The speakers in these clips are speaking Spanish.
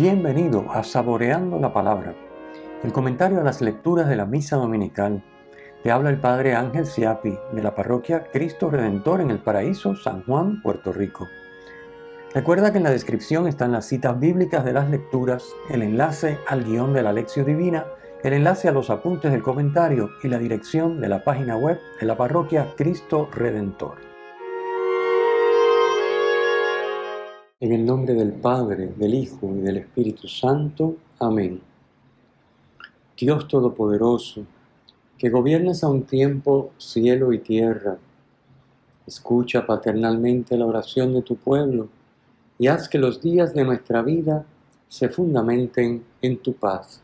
Bienvenido a Saboreando la Palabra, el comentario a las lecturas de la Misa Dominical. Te habla el Padre Ángel Siapi de la parroquia Cristo Redentor en el Paraíso, San Juan, Puerto Rico. Recuerda que en la descripción están las citas bíblicas de las lecturas, el enlace al guion de la lección divina, el enlace a los apuntes del comentario y la dirección de la página web de la parroquia Cristo Redentor. En el nombre del Padre, del Hijo y del Espíritu Santo. Amén. Dios Todopoderoso, que gobiernas a un tiempo cielo y tierra, escucha paternalmente la oración de tu pueblo y haz que los días de nuestra vida se fundamenten en tu paz.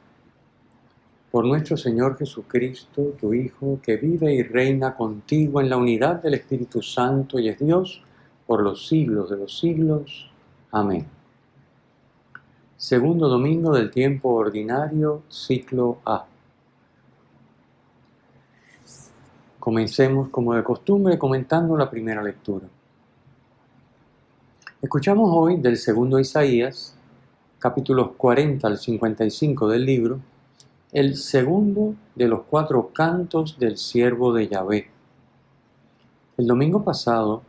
Por nuestro Señor Jesucristo, tu Hijo, que vive y reina contigo en la unidad del Espíritu Santo y es Dios por los siglos de los siglos. Amén. Segundo domingo del tiempo ordinario, ciclo A. Comencemos como de costumbre comentando la primera lectura. Escuchamos hoy del segundo Isaías, capítulos 40 al 55 del libro, el segundo de los cuatro cantos del siervo de Yahvé. El domingo pasado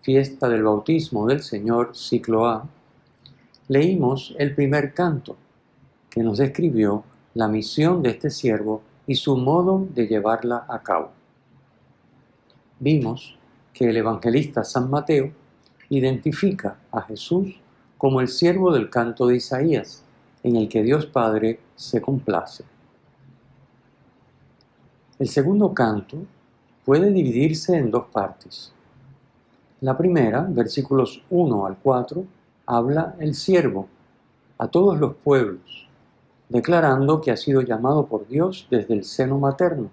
fiesta del bautismo del Señor, ciclo A, leímos el primer canto que nos describió la misión de este siervo y su modo de llevarla a cabo. Vimos que el evangelista San Mateo identifica a Jesús como el siervo del canto de Isaías, en el que Dios Padre se complace. El segundo canto puede dividirse en dos partes. La primera, versículos 1 al 4, habla el siervo a todos los pueblos, declarando que ha sido llamado por Dios desde el seno materno.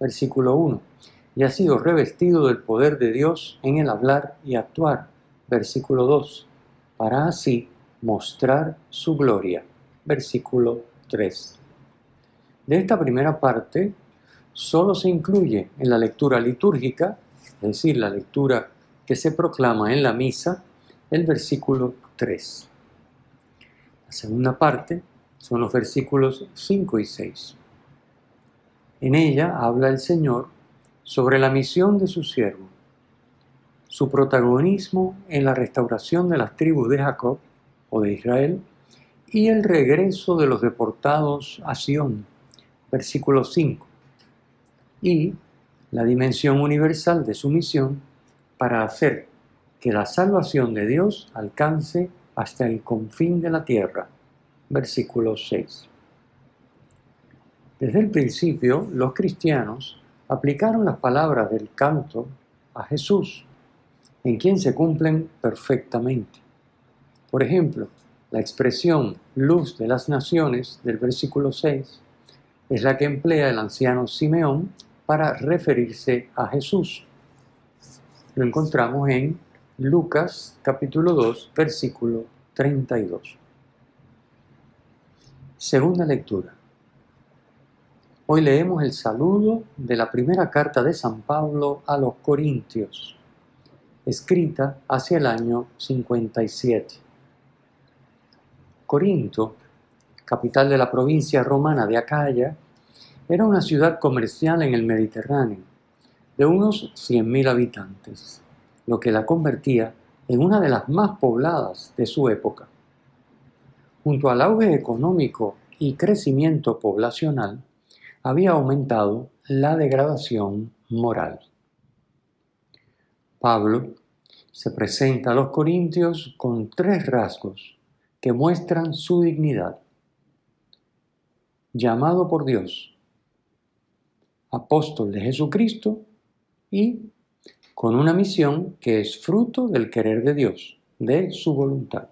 Versículo 1. Y ha sido revestido del poder de Dios en el hablar y actuar. Versículo 2. Para así mostrar su gloria. Versículo 3. De esta primera parte solo se incluye en la lectura litúrgica, es decir, la lectura que se proclama en la misa el versículo 3. La segunda parte son los versículos 5 y 6. En ella habla el Señor sobre la misión de su siervo, su protagonismo en la restauración de las tribus de Jacob o de Israel y el regreso de los deportados a Sión, versículo 5, y la dimensión universal de su misión para hacer que la salvación de Dios alcance hasta el confín de la tierra. Versículo 6. Desde el principio, los cristianos aplicaron las palabras del canto a Jesús, en quien se cumplen perfectamente. Por ejemplo, la expresión luz de las naciones del versículo 6 es la que emplea el anciano Simeón para referirse a Jesús lo encontramos en Lucas capítulo 2, versículo 32. Segunda lectura. Hoy leemos el saludo de la primera carta de San Pablo a los Corintios, escrita hacia el año 57. Corinto, capital de la provincia romana de Acaya, era una ciudad comercial en el Mediterráneo de unos 100.000 habitantes, lo que la convertía en una de las más pobladas de su época. Junto al auge económico y crecimiento poblacional, había aumentado la degradación moral. Pablo se presenta a los corintios con tres rasgos que muestran su dignidad. Llamado por Dios, apóstol de Jesucristo y con una misión que es fruto del querer de Dios, de su voluntad.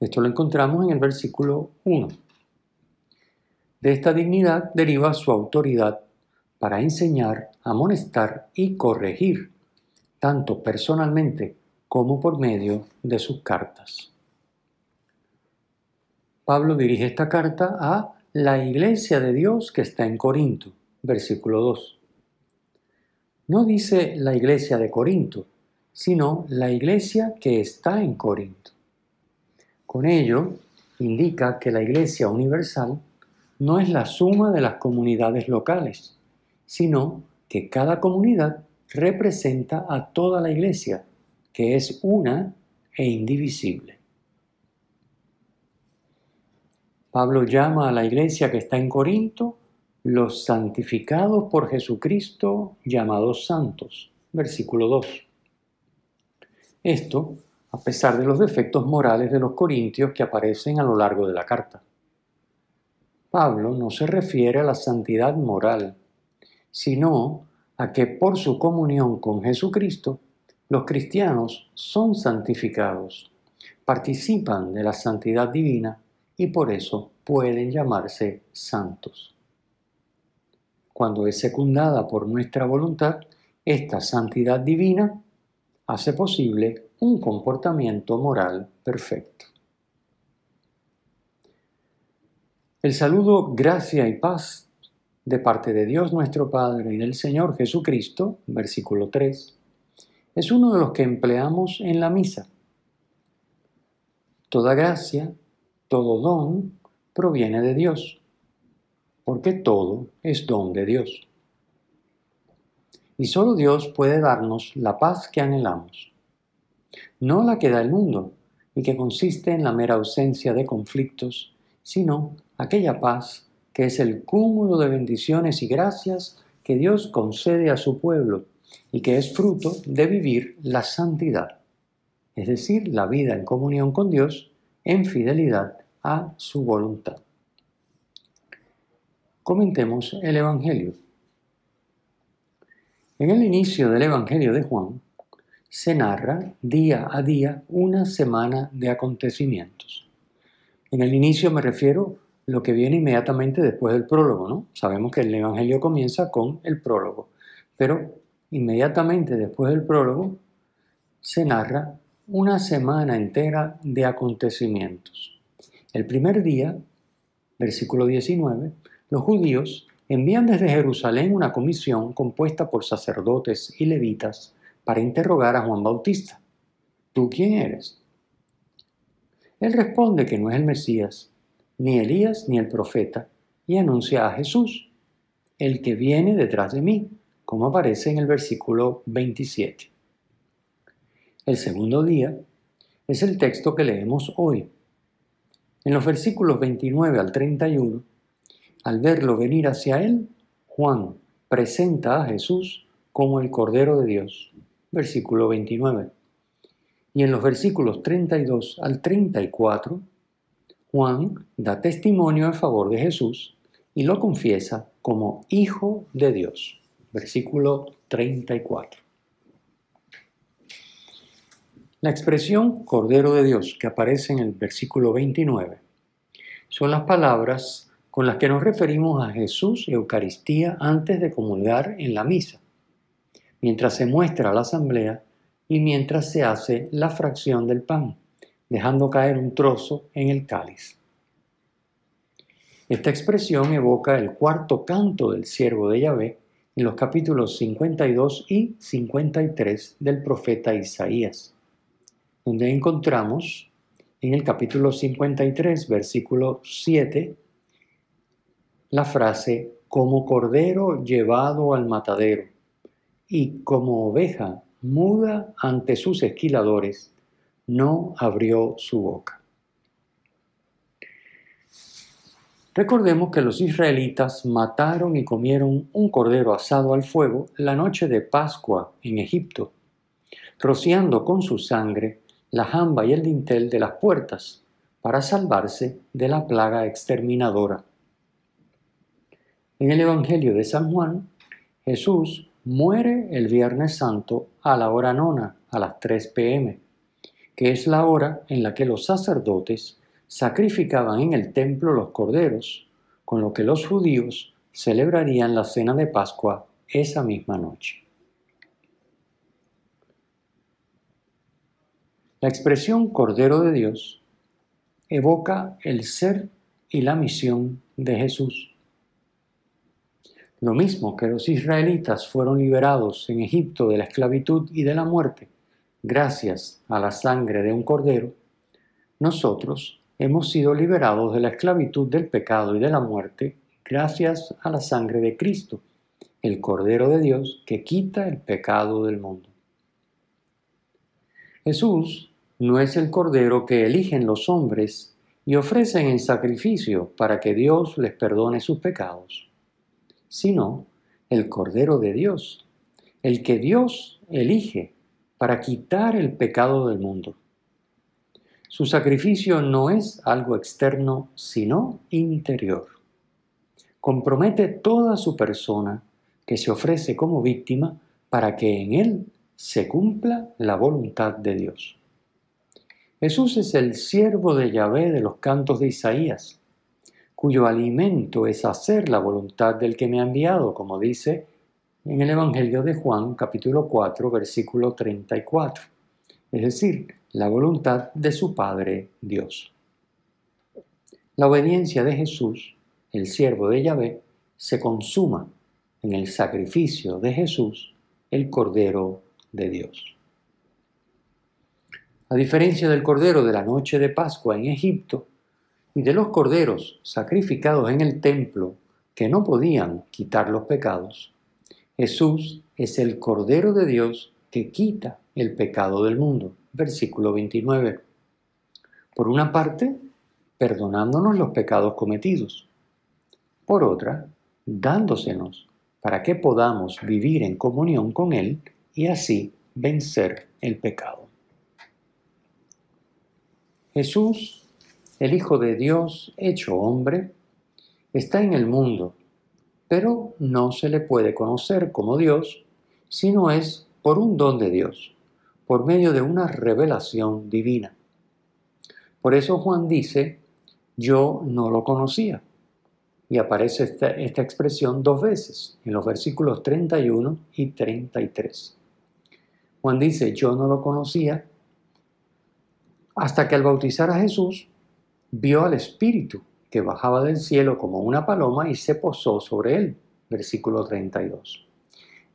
Esto lo encontramos en el versículo 1. De esta dignidad deriva su autoridad para enseñar, amonestar y corregir, tanto personalmente como por medio de sus cartas. Pablo dirige esta carta a la iglesia de Dios que está en Corinto, versículo 2. No dice la iglesia de Corinto, sino la iglesia que está en Corinto. Con ello, indica que la Iglesia universal no es la suma de las comunidades locales, sino que cada comunidad representa a toda la Iglesia, que es una e indivisible. Pablo llama a la iglesia que está en Corinto los santificados por Jesucristo llamados santos. Versículo 2. Esto a pesar de los defectos morales de los corintios que aparecen a lo largo de la carta. Pablo no se refiere a la santidad moral, sino a que por su comunión con Jesucristo, los cristianos son santificados, participan de la santidad divina y por eso pueden llamarse santos. Cuando es secundada por nuestra voluntad, esta santidad divina hace posible un comportamiento moral perfecto. El saludo gracia y paz de parte de Dios nuestro Padre y del Señor Jesucristo, versículo 3, es uno de los que empleamos en la misa. Toda gracia, todo don proviene de Dios, porque todo es don de Dios. Y solo Dios puede darnos la paz que anhelamos, no la que da el mundo y que consiste en la mera ausencia de conflictos, sino aquella paz que es el cúmulo de bendiciones y gracias que Dios concede a su pueblo y que es fruto de vivir la santidad, es decir, la vida en comunión con Dios en fidelidad a su voluntad. Comentemos el Evangelio. En el inicio del Evangelio de Juan se narra día a día una semana de acontecimientos. En el inicio me refiero a lo que viene inmediatamente después del prólogo, ¿no? Sabemos que el Evangelio comienza con el prólogo, pero inmediatamente después del prólogo se narra una semana entera de acontecimientos. El primer día, versículo 19, los judíos envían desde Jerusalén una comisión compuesta por sacerdotes y levitas para interrogar a Juan Bautista. ¿Tú quién eres? Él responde que no es el Mesías, ni Elías ni el profeta, y anuncia a Jesús, el que viene detrás de mí, como aparece en el versículo 27. El segundo día es el texto que leemos hoy. En los versículos 29 al 31, al verlo venir hacia él, Juan presenta a Jesús como el Cordero de Dios. Versículo 29. Y en los versículos 32 al 34, Juan da testimonio en favor de Jesús y lo confiesa como Hijo de Dios. Versículo 34. La expresión Cordero de Dios que aparece en el versículo 29 son las palabras con las que nos referimos a Jesús y Eucaristía antes de comulgar en la misa, mientras se muestra la asamblea y mientras se hace la fracción del pan, dejando caer un trozo en el cáliz. Esta expresión evoca el cuarto canto del siervo de Yahvé en los capítulos 52 y 53 del profeta Isaías, donde encontramos en el capítulo 53, versículo 7, la frase como cordero llevado al matadero y como oveja muda ante sus esquiladores, no abrió su boca. Recordemos que los israelitas mataron y comieron un cordero asado al fuego la noche de Pascua en Egipto, rociando con su sangre la jamba y el dintel de las puertas para salvarse de la plaga exterminadora. En el Evangelio de San Juan, Jesús muere el Viernes Santo a la hora nona, a las 3 pm, que es la hora en la que los sacerdotes sacrificaban en el templo los corderos, con lo que los judíos celebrarían la cena de Pascua esa misma noche. La expresión Cordero de Dios evoca el ser y la misión de Jesús. Lo mismo que los israelitas fueron liberados en Egipto de la esclavitud y de la muerte gracias a la sangre de un cordero, nosotros hemos sido liberados de la esclavitud del pecado y de la muerte gracias a la sangre de Cristo, el Cordero de Dios que quita el pecado del mundo. Jesús no es el Cordero que eligen los hombres y ofrecen en sacrificio para que Dios les perdone sus pecados, sino el Cordero de Dios, el que Dios elige para quitar el pecado del mundo. Su sacrificio no es algo externo, sino interior. Compromete toda su persona que se ofrece como víctima para que en él se cumpla la voluntad de Dios. Jesús es el siervo de Yahvé de los cantos de Isaías, cuyo alimento es hacer la voluntad del que me ha enviado, como dice en el Evangelio de Juan capítulo 4 versículo 34, es decir, la voluntad de su Padre Dios. La obediencia de Jesús, el siervo de Yahvé, se consuma en el sacrificio de Jesús, el Cordero de Dios. A diferencia del Cordero de la noche de Pascua en Egipto y de los corderos sacrificados en el templo que no podían quitar los pecados, Jesús es el Cordero de Dios que quita el pecado del mundo versículo 29. Por una parte, perdonándonos los pecados cometidos. Por otra, dándosenos para que podamos vivir en comunión con Él y así vencer el pecado. Jesús, el Hijo de Dios hecho hombre, está en el mundo, pero no se le puede conocer como Dios, sino es por un don de Dios por medio de una revelación divina. Por eso Juan dice, yo no lo conocía. Y aparece esta, esta, expresión dos veces, en los versículos 31 y 33. Juan dice, yo no lo conocía, hasta que al bautizar a Jesús, vio al Espíritu que bajaba del cielo como una paloma y se posó sobre él. Versículo 32.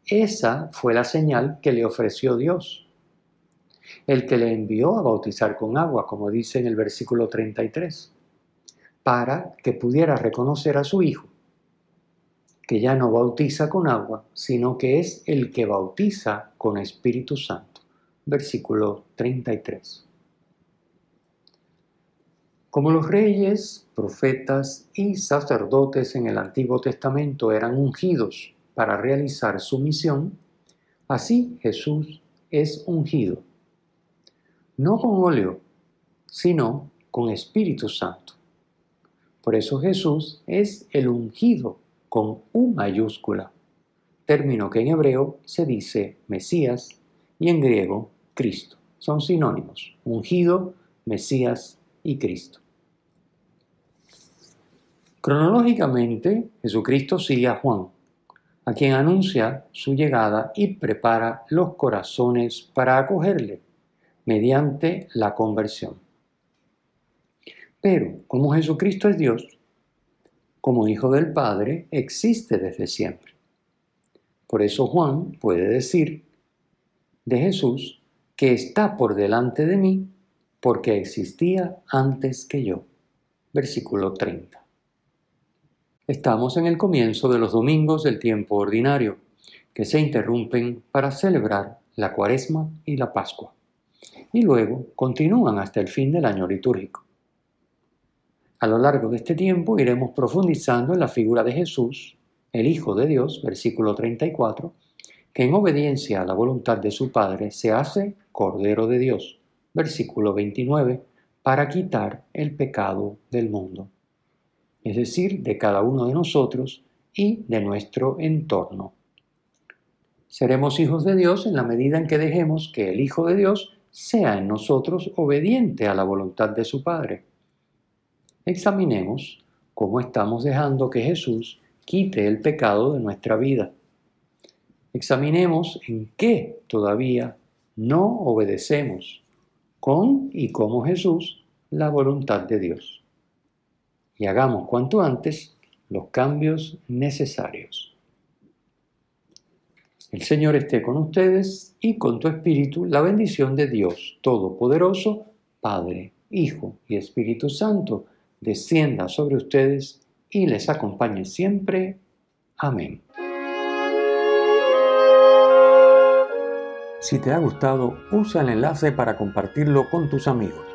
Esa fue la señal que le ofreció Dios el que le envió a bautizar con agua, como dice en el versículo 33, para que pudiera reconocer a su Hijo, que ya no bautiza con agua, sino que es el que bautiza con Espíritu Santo. Versículo 33. Como los reyes, profetas y sacerdotes en el Antiguo Testamento eran ungidos para realizar su misión, así Jesús es ungido no con óleo, sino con Espíritu Santo. Por eso Jesús es el ungido con U mayúscula, término que en hebreo se dice Mesías y en griego Cristo. Son sinónimos, ungido, Mesías y Cristo. Cronológicamente, Jesucristo sigue a Juan, a quien anuncia su llegada y prepara los corazones para acogerle mediante la conversión. Pero como Jesucristo es Dios, como Hijo del Padre, existe desde siempre. Por eso Juan puede decir de Jesús que está por delante de mí porque existía antes que yo. Versículo 30. Estamos en el comienzo de los domingos del tiempo ordinario, que se interrumpen para celebrar la cuaresma y la pascua y luego continúan hasta el fin del año litúrgico. A lo largo de este tiempo iremos profundizando en la figura de Jesús, el Hijo de Dios, versículo 34, que en obediencia a la voluntad de su Padre se hace Cordero de Dios, versículo 29, para quitar el pecado del mundo, es decir, de cada uno de nosotros y de nuestro entorno. Seremos hijos de Dios en la medida en que dejemos que el Hijo de Dios sea en nosotros obediente a la voluntad de su Padre. Examinemos cómo estamos dejando que Jesús quite el pecado de nuestra vida. Examinemos en qué todavía no obedecemos con y como Jesús la voluntad de Dios. Y hagamos cuanto antes los cambios necesarios. El Señor esté con ustedes y con tu espíritu la bendición de Dios Todopoderoso, Padre, Hijo y Espíritu Santo, descienda sobre ustedes y les acompañe siempre. Amén. Si te ha gustado, usa el enlace para compartirlo con tus amigos.